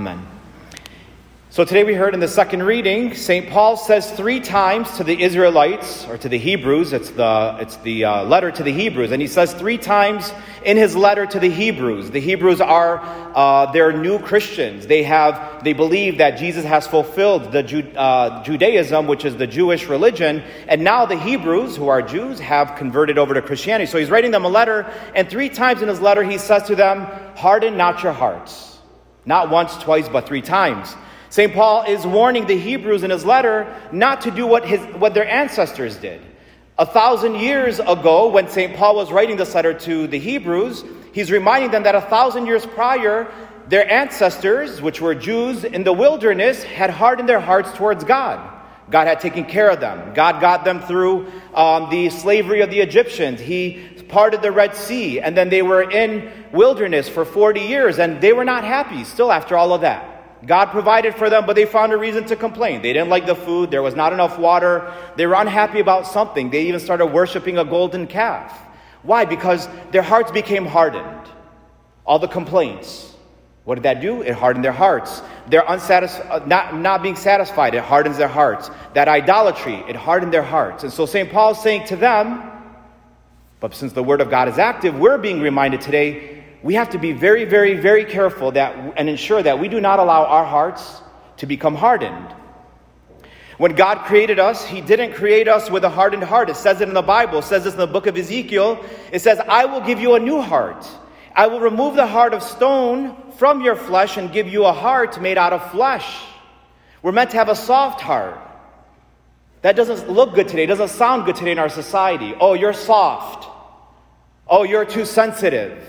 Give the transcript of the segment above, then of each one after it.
Amen. So today we heard in the second reading, St. Paul says three times to the Israelites, or to the Hebrews, it's the, it's the uh, letter to the Hebrews, and he says three times in his letter to the Hebrews. The Hebrews are, uh, they're new Christians. They have, they believe that Jesus has fulfilled the Ju- uh, Judaism, which is the Jewish religion, and now the Hebrews, who are Jews, have converted over to Christianity. So he's writing them a letter, and three times in his letter he says to them, harden not your hearts. Not once, twice, but three times. St. Paul is warning the Hebrews in his letter not to do what, his, what their ancestors did. A thousand years ago, when St. Paul was writing this letter to the Hebrews, he's reminding them that a thousand years prior, their ancestors, which were Jews in the wilderness, had hardened their hearts towards God. God had taken care of them. God got them through um, the slavery of the Egyptians. He parted the Red Sea, and then they were in wilderness for 40 years, and they were not happy still after all of that. God provided for them, but they found a reason to complain. They didn't like the food, there was not enough water, they were unhappy about something. They even started worshiping a golden calf. Why? Because their hearts became hardened. All the complaints. What did that do? It hardened their hearts. They're unsatisfied, uh, not, not being satisfied, it hardens their hearts. That idolatry, it hardened their hearts. And so St. Paul is saying to them, but since the Word of God is active, we're being reminded today we have to be very, very, very careful that, and ensure that we do not allow our hearts to become hardened. When God created us, He didn't create us with a hardened heart. It says it in the Bible, it says this in the book of Ezekiel. It says, I will give you a new heart. I will remove the heart of stone from your flesh and give you a heart made out of flesh. We're meant to have a soft heart. That doesn't look good today, doesn't sound good today in our society. Oh, you're soft. Oh, you're too sensitive.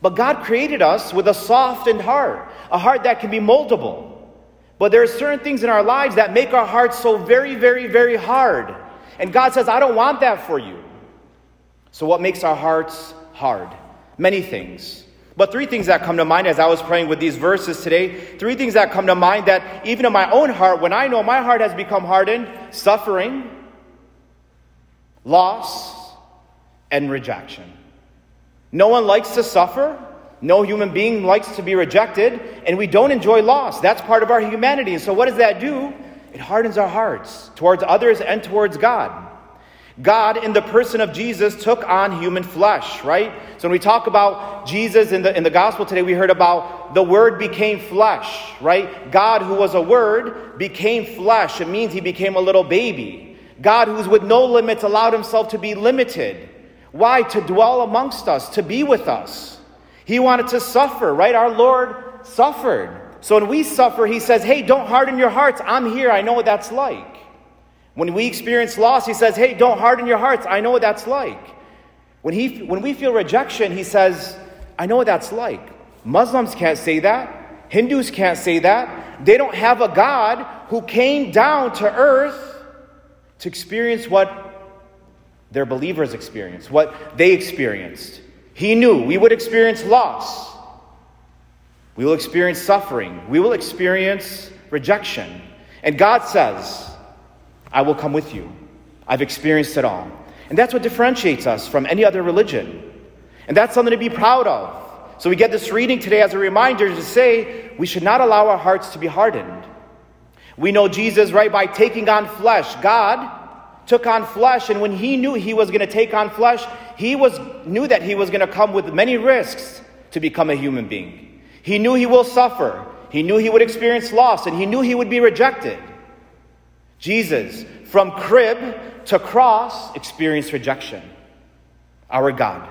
But God created us with a softened heart, a heart that can be moldable. But there are certain things in our lives that make our hearts so very, very, very hard. And God says, I don't want that for you. So, what makes our hearts hard? Many things. But three things that come to mind as I was praying with these verses today, three things that come to mind that even in my own heart, when I know my heart has become hardened, suffering, loss, and rejection. No one likes to suffer. No human being likes to be rejected, and we don't enjoy loss. That's part of our humanity. And so, what does that do? It hardens our hearts towards others and towards God. God, in the person of Jesus, took on human flesh, right? So when we talk about Jesus in the, in the gospel today, we heard about the Word became flesh, right? God, who was a Word, became flesh. It means he became a little baby. God, who's with no limits, allowed himself to be limited. Why? To dwell amongst us, to be with us. He wanted to suffer, right? Our Lord suffered. So when we suffer, he says, Hey, don't harden your hearts. I'm here. I know what that's like. When we experience loss, he says, Hey, don't harden your hearts. I know what that's like. When, he, when we feel rejection, he says, I know what that's like. Muslims can't say that. Hindus can't say that. They don't have a God who came down to earth to experience what their believers experienced, what they experienced. He knew we would experience loss. We will experience suffering. We will experience rejection. And God says, I will come with you. I've experienced it all. And that's what differentiates us from any other religion. And that's something to be proud of. So we get this reading today as a reminder to say we should not allow our hearts to be hardened. We know Jesus, right, by taking on flesh. God took on flesh, and when he knew he was going to take on flesh, he was, knew that he was going to come with many risks to become a human being. He knew he will suffer. He knew he would experience loss, and he knew he would be rejected. Jesus, from crib to cross, experienced rejection. Our God.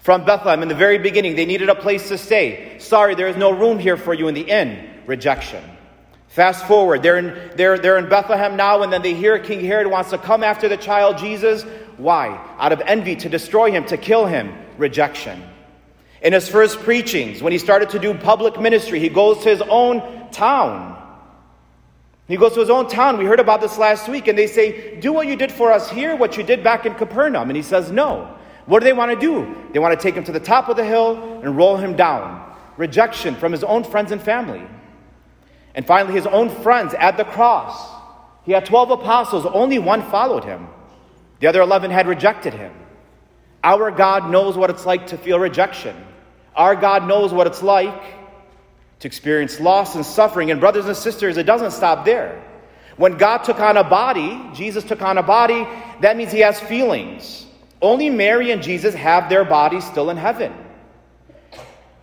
From Bethlehem, in the very beginning, they needed a place to stay. Sorry, there is no room here for you in the inn. Rejection. Fast forward, they're in, they're, they're in Bethlehem now, and then they hear King Herod wants to come after the child Jesus. Why? Out of envy, to destroy him, to kill him. Rejection. In his first preachings, when he started to do public ministry, he goes to his own town he goes to his own town. We heard about this last week, and they say, Do what you did for us here, what you did back in Capernaum. And he says, No. What do they want to do? They want to take him to the top of the hill and roll him down. Rejection from his own friends and family. And finally, his own friends at the cross. He had 12 apostles, only one followed him. The other 11 had rejected him. Our God knows what it's like to feel rejection. Our God knows what it's like to experience loss and suffering. And, brothers and sisters, it doesn't stop there. When God took on a body, Jesus took on a body, that means he has feelings. Only Mary and Jesus have their bodies still in heaven.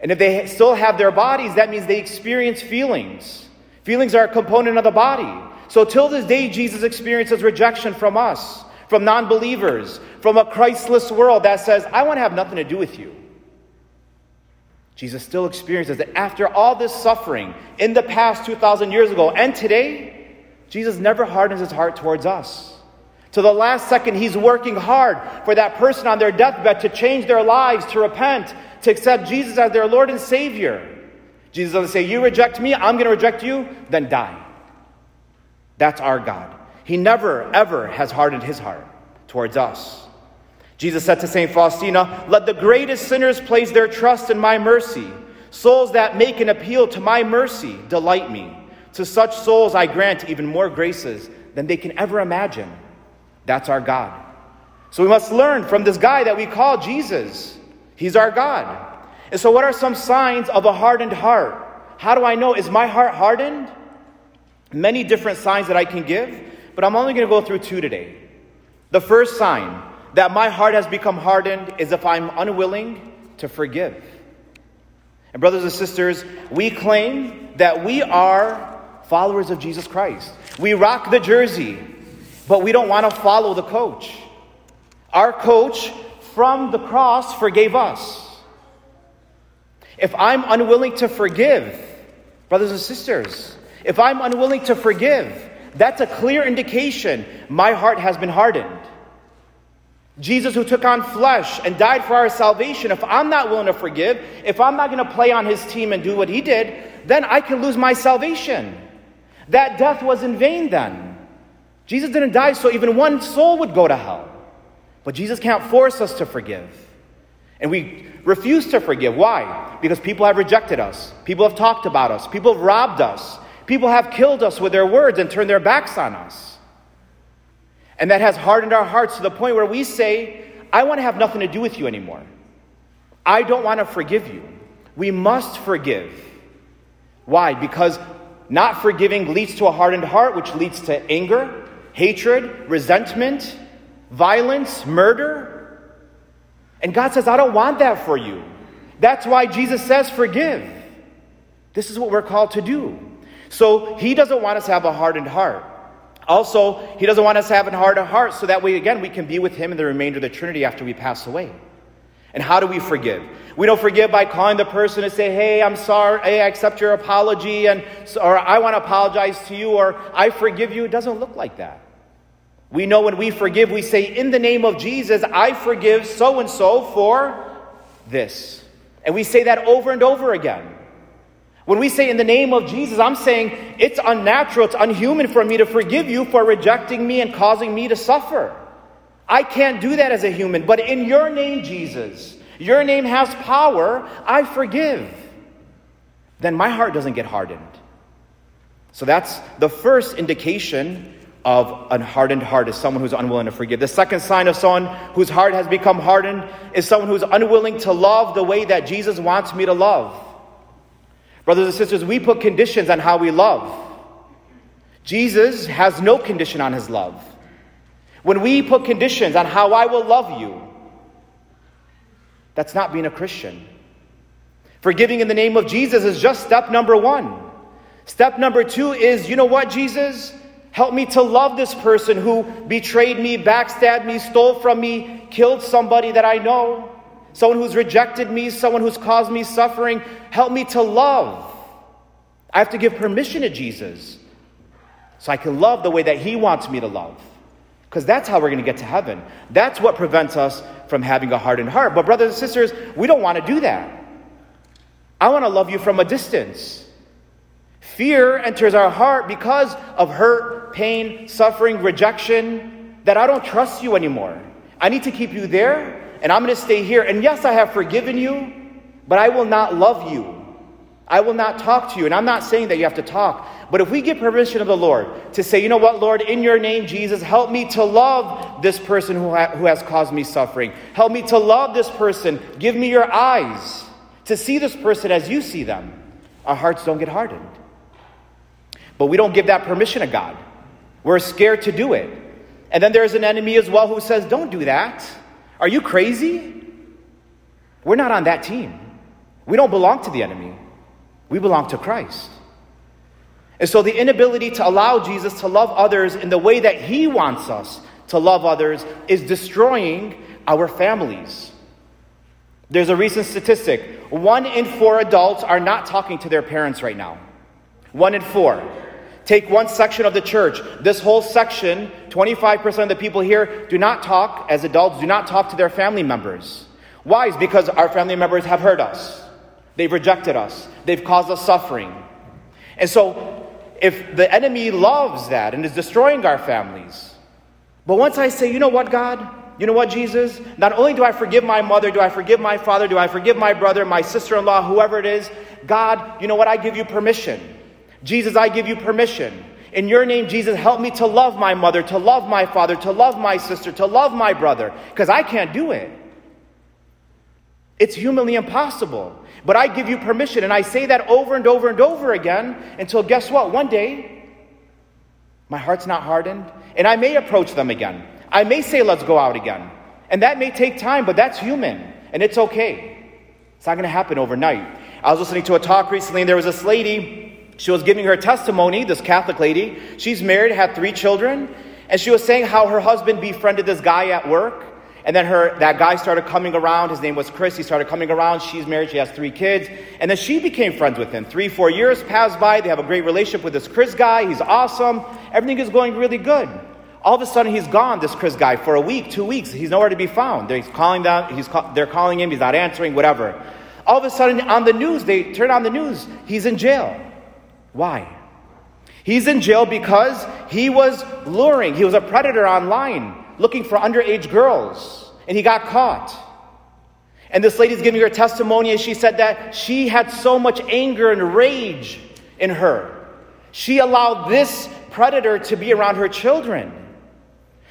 And if they still have their bodies, that means they experience feelings. Feelings are a component of the body. So, till this day, Jesus experiences rejection from us, from non believers, from a Christless world that says, I want to have nothing to do with you. Jesus still experiences that after all this suffering in the past 2,000 years ago and today, Jesus never hardens his heart towards us. To the last second, he's working hard for that person on their deathbed to change their lives, to repent, to accept Jesus as their Lord and Savior. Jesus doesn't say, You reject me, I'm going to reject you, then die. That's our God. He never, ever has hardened his heart towards us. Jesus said to St. Faustina, Let the greatest sinners place their trust in my mercy. Souls that make an appeal to my mercy delight me. To such souls I grant even more graces than they can ever imagine. That's our God. So we must learn from this guy that we call Jesus. He's our God. And so, what are some signs of a hardened heart? How do I know? Is my heart hardened? Many different signs that I can give, but I'm only going to go through two today. The first sign that my heart has become hardened is if I'm unwilling to forgive. And, brothers and sisters, we claim that we are followers of Jesus Christ. We rock the jersey, but we don't want to follow the coach. Our coach from the cross forgave us. If I'm unwilling to forgive, brothers and sisters, if I'm unwilling to forgive, that's a clear indication my heart has been hardened. Jesus, who took on flesh and died for our salvation, if I'm not willing to forgive, if I'm not going to play on his team and do what he did, then I can lose my salvation. That death was in vain then. Jesus didn't die so even one soul would go to hell. But Jesus can't force us to forgive. And we refuse to forgive. Why? Because people have rejected us. People have talked about us. People have robbed us. People have killed us with their words and turned their backs on us. And that has hardened our hearts to the point where we say, I want to have nothing to do with you anymore. I don't want to forgive you. We must forgive. Why? Because not forgiving leads to a hardened heart, which leads to anger, hatred, resentment, violence, murder. And God says, I don't want that for you. That's why Jesus says, forgive. This is what we're called to do. So he doesn't want us to have a hardened heart. Also, he doesn't want us to have a hardened heart so that way, again, we can be with him in the remainder of the Trinity after we pass away. And how do we forgive? We don't forgive by calling the person and say, "Hey, I'm sorry. Hey, I accept your apology," and or "I want to apologize to you," or "I forgive you." It doesn't look like that. We know when we forgive, we say, In the name of Jesus, I forgive so and so for this. And we say that over and over again. When we say in the name of Jesus, I'm saying it's unnatural, it's unhuman for me to forgive you for rejecting me and causing me to suffer. I can't do that as a human, but in your name, Jesus, your name has power, I forgive. Then my heart doesn't get hardened. So that's the first indication of a hardened heart is someone who's unwilling to forgive. The second sign of someone whose heart has become hardened is someone who's unwilling to love the way that Jesus wants me to love. Brothers and sisters, we put conditions on how we love. Jesus has no condition on his love. When we put conditions on how I will love you, that's not being a Christian. Forgiving in the name of Jesus is just step number one. Step number two is, you know what, Jesus? Help me to love this person who betrayed me, backstabbed me, stole from me, killed somebody that I know, someone who's rejected me, someone who's caused me suffering. Help me to love. I have to give permission to Jesus so I can love the way that He wants me to love. Because that's how we're going to get to heaven. That's what prevents us from having a hardened heart. But, brothers and sisters, we don't want to do that. I want to love you from a distance. Fear enters our heart because of hurt, pain, suffering, rejection, that I don't trust you anymore. I need to keep you there, and I'm going to stay here. And yes, I have forgiven you, but I will not love you. I will not talk to you. And I'm not saying that you have to talk, but if we get permission of the Lord to say, you know what, Lord, in your name, Jesus, help me to love this person who, ha- who has caused me suffering. Help me to love this person. Give me your eyes to see this person as you see them. our hearts don't get hardened. But we don't give that permission to God. We're scared to do it. And then there's an enemy as well who says, Don't do that. Are you crazy? We're not on that team. We don't belong to the enemy, we belong to Christ. And so the inability to allow Jesus to love others in the way that he wants us to love others is destroying our families. There's a recent statistic one in four adults are not talking to their parents right now. One in four. Take one section of the church. This whole section, 25% of the people here do not talk, as adults, do not talk to their family members. Why? Is because our family members have hurt us. They've rejected us. They've caused us suffering. And so, if the enemy loves that and is destroying our families, but once I say, you know what, God, you know what, Jesus? Not only do I forgive my mother, do I forgive my father, do I forgive my brother, my sister in law, whoever it is, God, you know what? I give you permission. Jesus, I give you permission. In your name, Jesus, help me to love my mother, to love my father, to love my sister, to love my brother, because I can't do it. It's humanly impossible. But I give you permission, and I say that over and over and over again until guess what? One day, my heart's not hardened, and I may approach them again. I may say, let's go out again. And that may take time, but that's human, and it's okay. It's not going to happen overnight. I was listening to a talk recently, and there was this lady, she was giving her testimony, this Catholic lady. She's married, had three children, and she was saying how her husband befriended this guy at work. And then her that guy started coming around. His name was Chris. He started coming around. She's married. She has three kids. And then she became friends with him. Three, four years passed by. They have a great relationship with this Chris guy. He's awesome. Everything is going really good. All of a sudden, he's gone, this Chris guy, for a week, two weeks. He's nowhere to be found. They're calling he's they're calling him, he's not answering, whatever. All of a sudden, on the news, they turn on the news, he's in jail. Why? He's in jail because he was luring, he was a predator online, looking for underage girls, and he got caught. And this lady's giving her testimony, and she said that she had so much anger and rage in her. She allowed this predator to be around her children.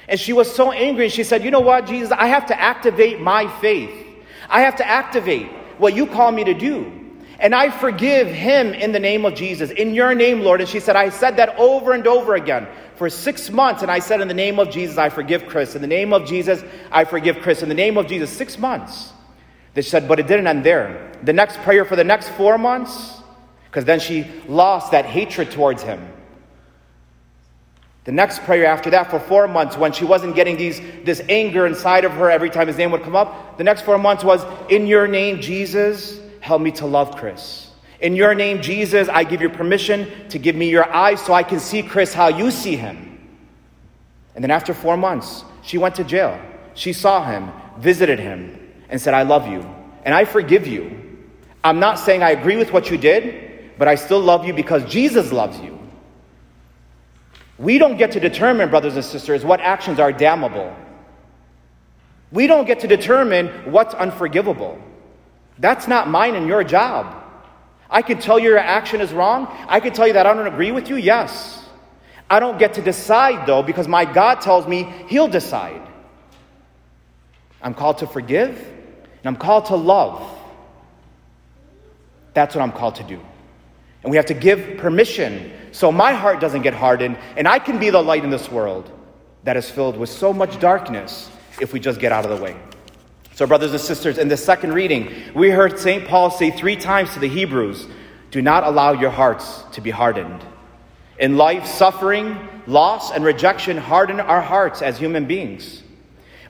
And she was so angry, and she said, You know what, Jesus, I have to activate my faith. I have to activate what you call me to do. And I forgive him in the name of Jesus, in your name, Lord. And she said, I said that over and over again for six months. And I said, In the name of Jesus, I forgive Chris. In the name of Jesus, I forgive Chris. In the name of Jesus, six months. They said, But it didn't end there. The next prayer for the next four months, because then she lost that hatred towards him. The next prayer after that, for four months, when she wasn't getting these, this anger inside of her every time his name would come up, the next four months was, In your name, Jesus, help me to love Chris. In your name, Jesus, I give you permission to give me your eyes so I can see Chris how you see him. And then after four months, she went to jail. She saw him, visited him, and said, I love you, and I forgive you. I'm not saying I agree with what you did, but I still love you because Jesus loves you. We don't get to determine, brothers and sisters, what actions are damnable. We don't get to determine what's unforgivable. That's not mine and your job. I can tell you your action is wrong. I can tell you that I don't agree with you. Yes. I don't get to decide, though, because my God tells me He'll decide. I'm called to forgive, and I'm called to love. That's what I'm called to do. And we have to give permission so my heart doesn't get hardened and I can be the light in this world that is filled with so much darkness if we just get out of the way. So, brothers and sisters, in the second reading, we heard St. Paul say three times to the Hebrews do not allow your hearts to be hardened. In life, suffering, loss, and rejection harden our hearts as human beings.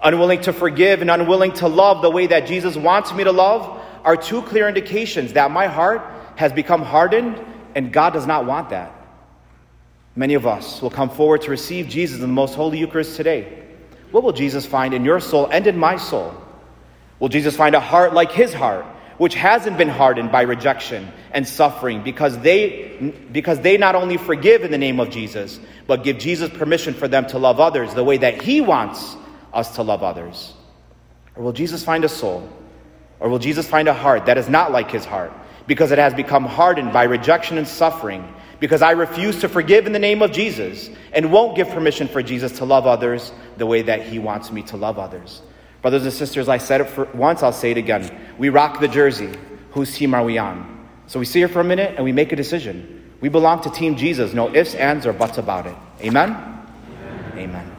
Unwilling to forgive and unwilling to love the way that Jesus wants me to love are two clear indications that my heart has become hardened, and God does not want that. Many of us will come forward to receive Jesus in the most holy Eucharist today. What will Jesus find in your soul and in my soul? Will Jesus find a heart like his heart, which hasn't been hardened by rejection and suffering because they, because they not only forgive in the name of Jesus, but give Jesus permission for them to love others the way that he wants us to love others? Or will Jesus find a soul? Or will Jesus find a heart that is not like his heart, because it has become hardened by rejection and suffering, because I refuse to forgive in the name of Jesus and won't give permission for Jesus to love others the way that he wants me to love others. Brothers and sisters, I said it for once, I'll say it again. We rock the jersey. Whose team are we on? So we sit here for a minute and we make a decision. We belong to Team Jesus. No ifs, ands, or buts about it. Amen? Amen. Amen.